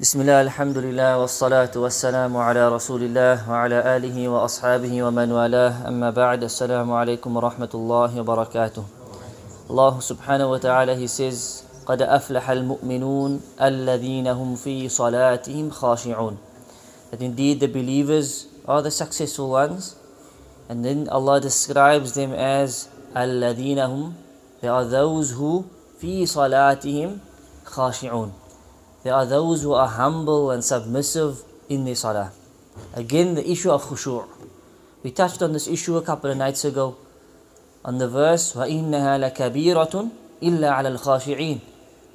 بسم الله الحمد لله والصلاة والسلام على رسول الله وعلى آله وأصحابه ومن والاه. أما بعد السلام عليكم ورحمة الله وبركاته. الله سبحانه وتعالى he says قد أفلح المؤمنون الذين هم في صلاتهم خاشعون. That indeed the believers are the successful ones. And then Allah describes them as الذين هم they are those who في صلاتهم خاشعون. They are those who are humble and submissive in their salah. Again, the issue of khushu'. We touched on this issue a couple of nights ago on the verse وَإِنَّهَا لَكَبِيرَةٌ إِلَّا عَلَى الْخَاشِعِينَ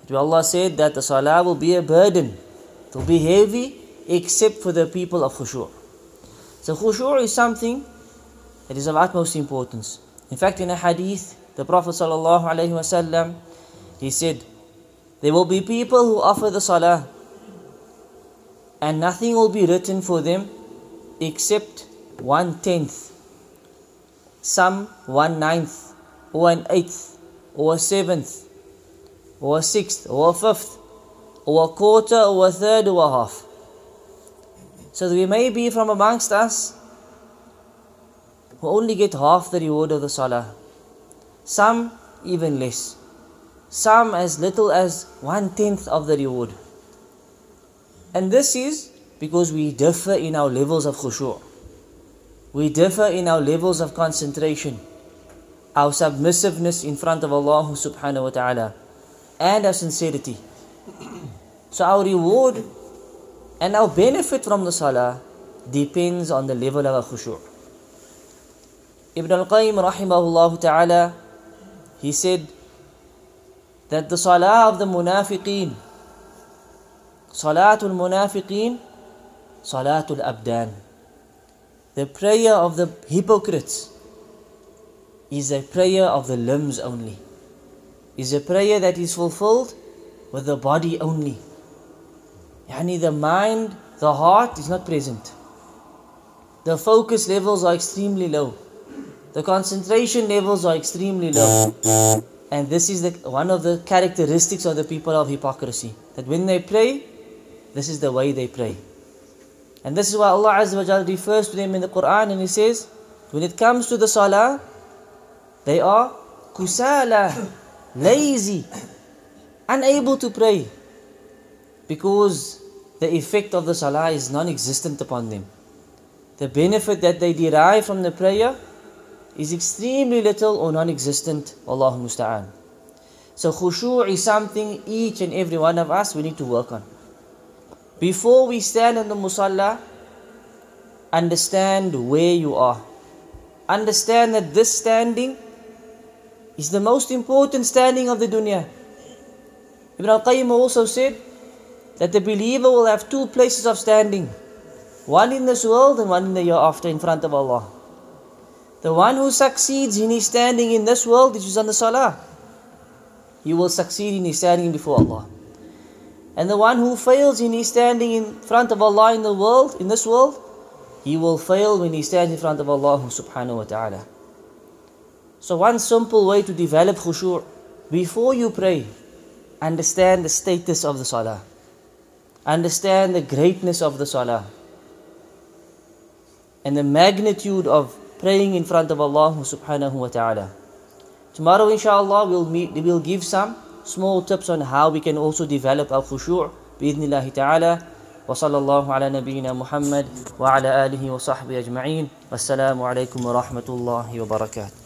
Where Allah said that the salah will be a burden. It will be heavy except for the people of khushu'. So khushu' is something that is of utmost importance. In fact, in a hadith, the Prophet ﷺ, he said, there will be people who offer the salah and nothing will be written for them except one tenth, some one ninth, or an eighth, or a seventh, or a sixth, or a fifth, or a quarter, or a third, or a half. So we may be from amongst us who only get half the reward of the salah, some even less some as little as one tenth of the reward. And this is because we differ in our levels of khushu'. We differ in our levels of concentration, our submissiveness in front of Allah subhanahu wa ta'ala, and our sincerity. So our reward and our benefit from the salah depends on the level of our khushu'. Ibn al-Qayyim rahimahullah ta'ala, he said, that the salah of the munafiqeen, salatul munafiqeen, salatul abdan, the prayer of the hypocrites is a prayer of the limbs only, is a prayer that is fulfilled with the body only. Yani the mind, the heart is not present. The focus levels are extremely low. The concentration levels are extremely low. And this is the, one of the characteristics of the people of hypocrisy. That when they pray, this is the way they pray. And this is why Allah Azza wa refers to them in the Quran and He says, when it comes to the salah, they are kusala, lazy, unable to pray. Because the effect of the salah is non existent upon them. The benefit that they derive from the prayer is extremely little or non-existent. Allah musta'an. So khushu' is something each and every one of us we need to work on. Before we stand in the musalla, understand where you are. Understand that this standing is the most important standing of the dunya. Ibn al-Qayyim also said that the believer will have two places of standing. One in this world and one in the year after in front of Allah. The one who succeeds in his standing in this world, which is on the salah, he will succeed in his standing before Allah. And the one who fails in his standing in front of Allah in the world, in this world, he will fail when he stands in front of Allah subhanahu wa ta'ala. So one simple way to develop khushu' before you pray, understand the status of the salah. Understand the greatness of the salah. And the magnitude of praying in front of Allah subhanahu wa ta'ala. Tomorrow inshallah we'll meet we'll give some small tips on how we can also develop our khushu' bi'idhnillahi ta'ala. وصلى الله على نبينا محمد وعلى آله وصحبه أجمعين والسلام عليكم ورحمة الله وبركاته